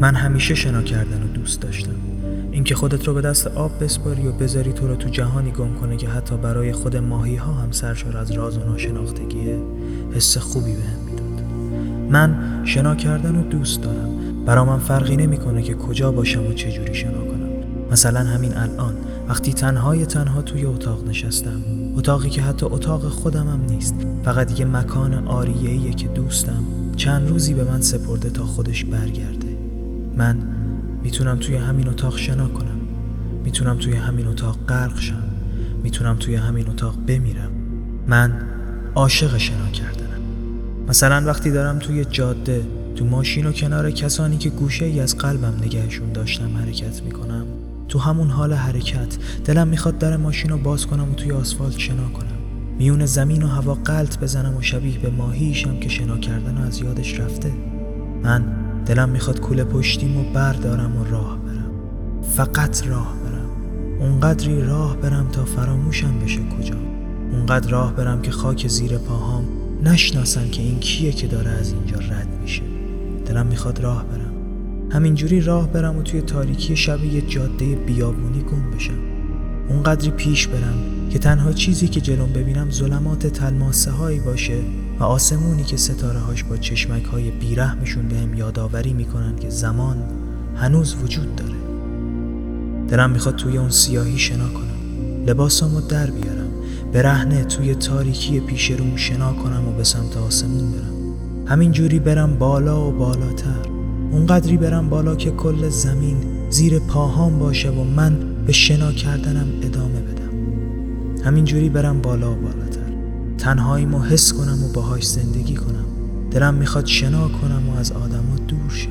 من همیشه شنا کردن رو دوست داشتم. اینکه خودت رو به دست آب بسپاری و بذاری تو رو تو جهانی گم کنه که حتی برای خود ماهی ها هم سرشار از راز و ناشناختگیه حس خوبی به می‌داد. من شنا کردن رو دوست دارم. برا من فرقی نمی‌کنه که کجا باشم و چه جوری شنا کنم. مثلا همین الان وقتی تنهای تنها توی اتاق نشستم اتاقی که حتی اتاق خودم هم نیست فقط یه مکان آریهیه که دوستم چند روزی به من سپرده تا خودش برگرده. من می‌تونم توی همین اتاق شنا کنم. می‌تونم توی همین اتاق غرق شم. می‌تونم توی همین اتاق بمیرم. من عاشق شنا کردنم. مثلا وقتی دارم توی جاده تو ماشین و کنار کسانی که گوشه ای از قلبم نگهشون داشتم حرکت می‌کنم تو همون حال حرکت دلم می‌خواد در ماشین رو باز کنم و توی آسفالت شنا کنم. میون زمین و هوا قلط بزنم و شبیه به ماهیشم که شنا کردن و از یادش رفته. من دلم می‌خواد کوله پشتیم و بردارم و راه برم. فقط راه برم. اونقدری راه برم تا فراموشم بشه کجا. اونقدر راه برم که خاک زیر پاهام نشناسن که این کیه که داره از اینجا رد میشه. دلم می‌خواد راه برم. همینجوری راه برم و توی تاریکی شب یه جاده بیابونی گم بشم. اونقدری پیش برم که تنها چیزی که جلوم ببینم ظلمات تلماسه هایی باشه و آسمونی که ستاره هاش با چشمک های بیرحمشون بهم یادآوری می‌کنن که زمان هنوز وجود داره. دلم می‌خواد توی اون سیاهی شنا کنم. لباسامو در بیارم. برهنه توی تاریکی پیش روم شنا کنم و به سمت آسمون برم. همینجوری برم بالا و بالاتر. اونقدری برم بالا که کل زمین زیر پاهام باشه و من به شنا کردنم ادامه بدم. همینجوری برم بالا و بالاتر. تنهاییمو حس کنم و باهاش زندگی کنم. دلم می‌خواد شنا کنم و از آدما دور شم.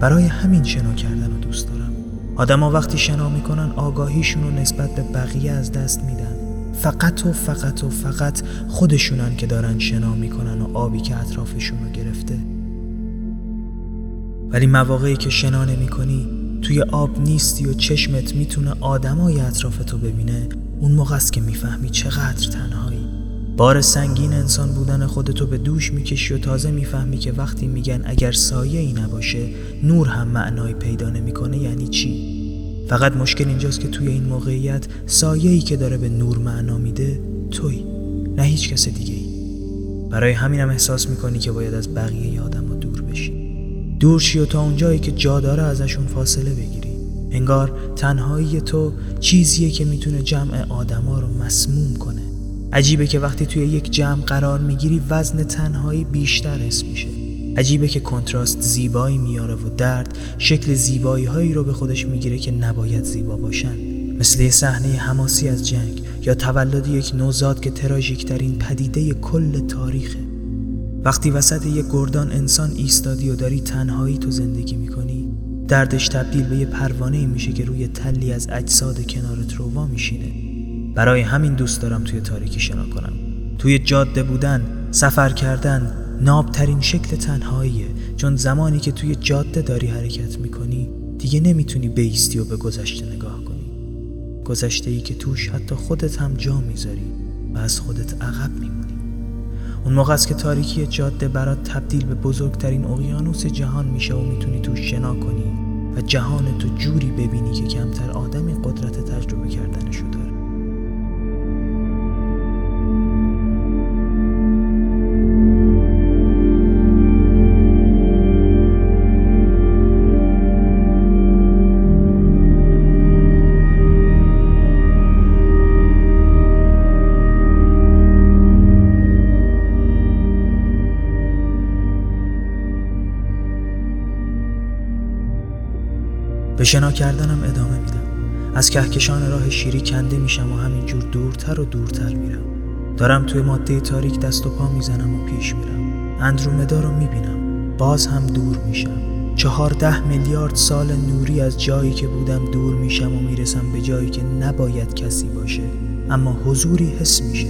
برای همین شنا کردن رو دوست دارم. آدما وقتی شنا می‌کنن آگاهیشون رو نسبت به بقیه از دست میدن. فقط و فقط و فقط خودشونن که دارن شنا می‌کنن و آبی که اطرافشون رو گرفته. ولی مواقعی که شنا نمی توی آب نیستی و چشمت می‌تونه آدمای اطرافتو ببینه. اون موقع است که می‌فهمی چقدر تنهایی بار سنگین انسان بودن خودتو به دوش می‌کشی و تازه می‌فهمی که وقتی میگن اگر سایه ای نباشه نور هم معنایی پیدا نمی‌کنه یعنی چی؟ فقط مشکل اینجاست که توی این موقعیت سایه ای که داره به نور معنا میده توی نه هیچ کس دیگه ای. برای همینم احساس می‌کنی که باید از بقیه آدم دور بشی. دور شی و تا اونجایی که جا داره ازشون فاصله بگیری. انگار تنهایی تو چیزیه که می‌تونه جمع آدما رو مسموم کنه. عجیبه که وقتی توی یک جمع قرار می‌گیری وزن تنهایی بیشتر حس میشه. عجیبه که کنتراست زیبایی میاره و درد شکل زیبایی هایی رو به خودش می‌گیره که نباید زیبا باشن. مثل صحنه حماسی از جنگ یا تولد یک نوزاد که تراژیکترین پدیده کل تاریخه. وقتی وسط یک گردان انسان ایستادی و داری تنهایی تو زندگی می‌کنی دردش تبدیل به یه پروانه میشه که روی تلی از اجساد کنارت رو میشینه. برای همین دوست دارم توی تاریکی شنا کنم. توی جاده بودن سفر کردن نابترین شکل تنهاییه. چون زمانی که توی جاده داری حرکت می‌کنی دیگه نمی‌تونی بیستی و به گذشته نگاه کنی. گذشته ای که توش حتی خودت هم جا می‌ذاری و از خودت عقب میمونی. اون موقع است که تاریکی جاده برات تبدیل به بزرگترین اقیانوس جهان میشه و می‌تونی توش شنا کنی و جهان تو جوری ببینی که کمتر آدمی قدرت تجربه کردنشو داره شنا کردنم ادامه میدم. از کهکشان راه شیری کنده میشم و همینجور دورتر و دورتر میرم. دارم توی ماده تاریک دست و پا می‌زنم و پیش میرم. اندرومدا رو می‌بینم. باز هم دور میشم. چهارده میلیارد سال نوری از جایی که بودم دور میشم و می‌رسم به جایی که نباید کسی باشه. اما حضوری حس میشه.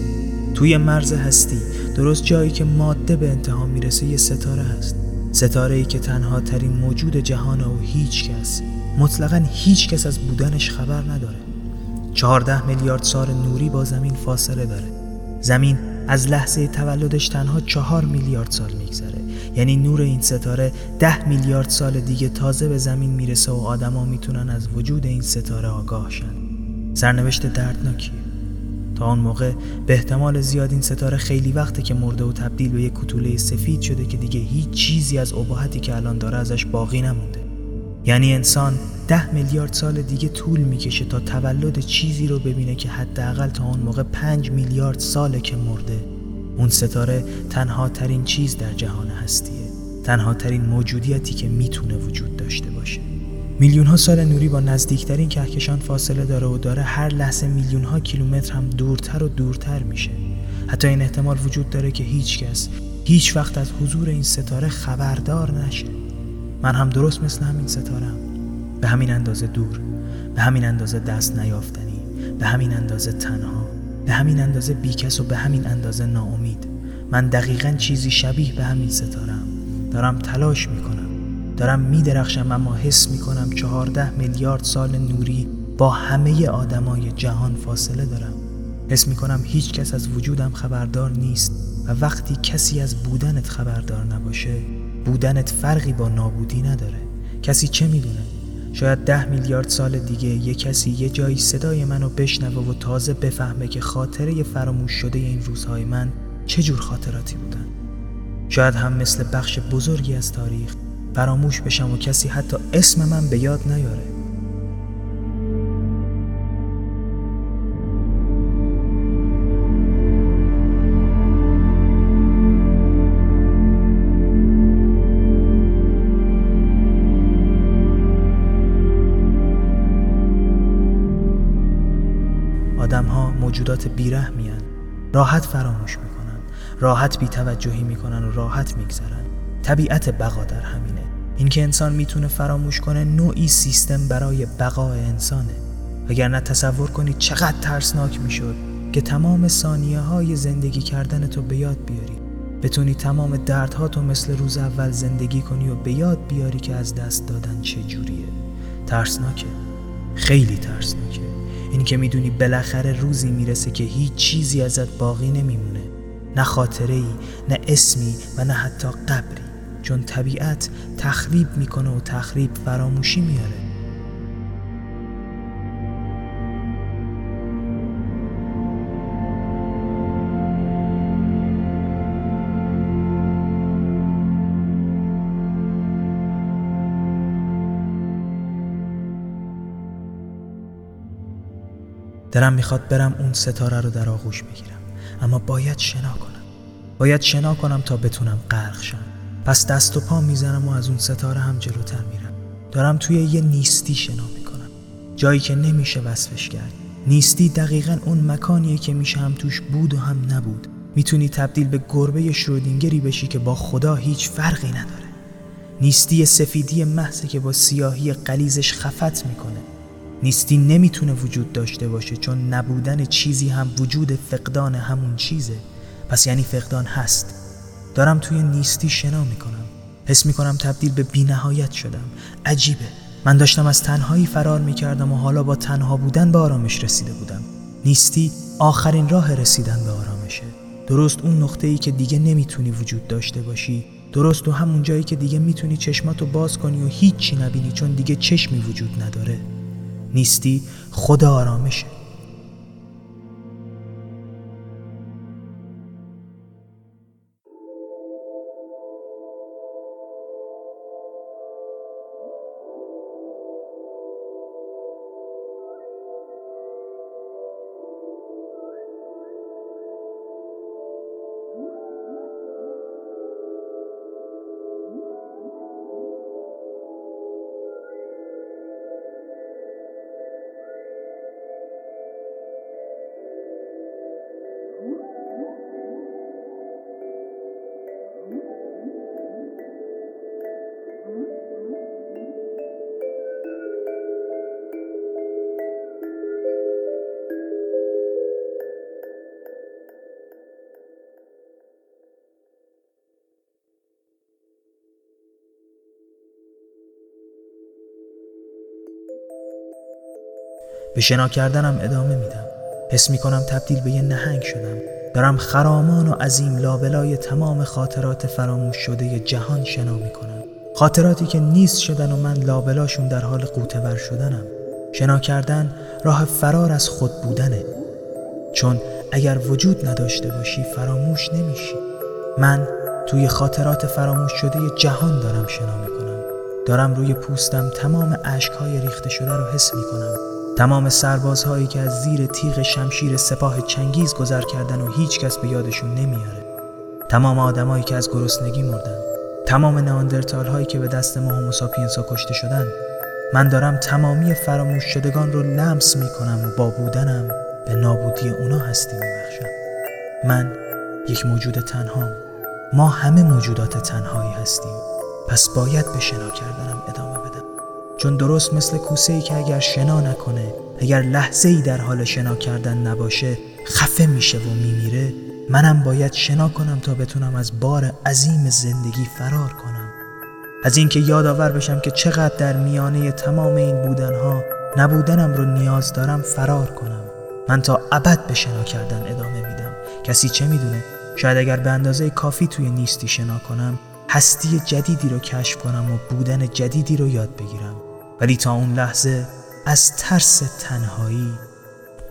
توی مرز هستی درست جایی که ماده به انتها می‌رسه یه ستاره هست. ستاره ای که تنها ترین موجود جهان و هیچ کس مطلقا هیچ کس از بودنش خبر نداره. چهارده میلیارد سال نوری با زمین فاصله داره. زمین از لحظه تولدش تنها چهار میلیارد سال میگذره. یعنی نور این ستاره ده میلیارد سال دیگه تازه به زمین می‌رسه و آدما می‌تونن از وجود این ستاره آگاه شن سرنوشت دردناکیه. تا اون موقع به احتمال زیاد این ستاره خیلی وقته که مرده و تبدیل به یک کوتوله سفید شده که دیگه هیچ چیزی از ابهتی که الان داره ازش باقی نمونده. یعنی انسان ده میلیارد سال دیگه طول می‌کشه تا تولد چیزی رو ببینه که حداقل تا اون موقع پنج میلیارد ساله که مرده. اون ستاره تنها ترین چیز در جهان هستیه. تنها ترین موجودیتی که می‌تونه وجود داشته باشه. میلیون ها سال نوری با نزدیکترین کهکشان فاصله داره و داره هر لحظه میلیون ها کیلومتر هم دورتر و دورتر میشه. حتی این احتمال وجود داره که هیچ کس هیچ وقت از حضور این ستاره خبردار نشه. من هم درست مثل همین ستارم. به همین اندازه دور به همین اندازه دست نیافتنی به همین اندازه تنها به همین اندازه بیکس و به همین اندازه ناامید. من دقیقا چیزی شبیه به همین ستارم. دارم تلاش می‌کنم. دارم میدرخشم اما حس می‌کنم چهارده میلیارد سال نوری با همه آدمای جهان فاصله دارم. حس می‌کنم هیچ کس از وجودم خبردار نیست و وقتی کسی از بودنت خبردار نباشه بودنت فرقی با نابودی نداره. کسی چه می‌دونه؟ شاید ده میلیارد سال دیگه یه کسی یه جایی صدای منو بشنوه و تازه بفهمه که خاطره فراموش شده این روزهای من چه جور خاطراتی بودن. شاید هم مثل بخش بزرگی از تاریخ فراموش بشم و کسی حتی اسم من به یاد نیاره. آدم ها موجودات بیرحمین راحت فراموش می‌کنن. راحت بیتوجهی می‌کنن و راحت میگذرن. طبیعت بقا در همینه. اینکه انسان می‌تونه فراموش کنه نوعی سیستم برای بقای انسانه. وگرنه تصور کنید چقدر ترسناک می‌شد که تمام ثانیه های زندگی کردن تو به یاد بیاری. بتونی تمام دردها تو مثل روز اول زندگی کنی و به یاد بیاری که از دست دادن چه جوریه. ترسناکه. خیلی ترسناکه. این که می‌دونی بالاخره روزی می‌رسه که هیچ چیزی ازت باقی نمیمونه. نه خاطره ای نه اسمی و نه حتی قبری. چون طبیعت تخریب می‌کنه و تخریب فراموشی میاره. دلم می‌خواد برم اون ستاره رو در آغوش بگیرم اما باید شنا کنم. باید شنا کنم تا بتونم غرق شم. پس دست و پا می‌زنم و از اون ستاره هم جلوتر میرم. دارم توی یه نیستی شنا می‌کنم. جایی که نمیشه وصفش کرد. نیستی دقیقا اون مکانیه که میشه هم توش بود و هم نبود. می‌تونی تبدیل به گربه شرودینگری بشی که با خدا هیچ فرقی نداره. نیستی سفیدی محضه که با سیاهی قلیزش خفت می‌کنه. نیستی نمی‌تونه وجود داشته باشه چون نبودن چیزی هم وجود فقدان همون چیزه. پس یعنی فقدان هست. دارم توی نیستی شنا می‌کنم. حس می‌کنم تبدیل به بینهایت شدم. عجیبه. من داشتم از تنهایی فرار می‌کردم و حالا با تنها بودن به آرامش رسیده بودم. نیستی آخرین راه رسیدن به آرامشه. درست اون نقطه ای که دیگه نمی‌تونی وجود داشته باشی. درست تو همون جایی که دیگه می‌تونی چشماتو باز کنی و هیچی نبینی چون دیگه چشمی وجود نداره. نیستی خود آرامشه. به شنا کردنم ادامه میدم. حس می‌کنم تبدیل به یه نهنگ شدم. دارم خرامان و عظیم لابلای تمام خاطرات فراموش شده جهان شنا می‌کنم. خاطراتی که نیست شدن و من لابلاشون در حال قوتور شدنم. شنا کردن راه فرار از خود بودنه. چون اگر وجود نداشته باشی فراموش نمیشی. من توی خاطرات فراموش شده جهان دارم شنا می‌کنم. دارم روی پوستم تمام عشقهای ریخته شده رو حس می‌کنم. تمام سربازهایی که از زیر تیغ شمشیر سپاه چنگیز گذر کردن و هیچ کس به یادشون نمیاره. تمام آدمایی که از گرسنگی مردن. تمام ناندرتال هایی که به دست ما هوموساپینسا کشته شدن. من دارم تمامی فراموش شدگان رو لمس می‌کنم و با بودنم به نابودی اونا هستی میبخشم. من یک موجود تنهام. ما همه موجودات تنهایی هستیم. پس باید به شنا کردنم ادامه بدم. چون درست مثل کوسه ای که اگر شنا نکنه اگر لحظه ای در حال شنا کردن نباشه خفه میشه و میمیره منم باید شنا کنم تا بتونم از بار عظیم زندگی فرار کنم. از اینکه یادآور بشم که چقدر در میانه تمام این بودنها نبودنم رو نیاز دارم فرار کنم. من تا ابد به شنا کردن ادامه میدم. کسی چه می‌دونه؟ شاید اگر به اندازه کافی توی نیستی شنا کنم هستی جدیدی رو کشف کنم و بودن جدیدی رو یاد بگیرم. ولی تا اون لحظه از ترس تنهایی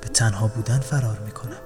به تنها بودن فرار می‌کنم.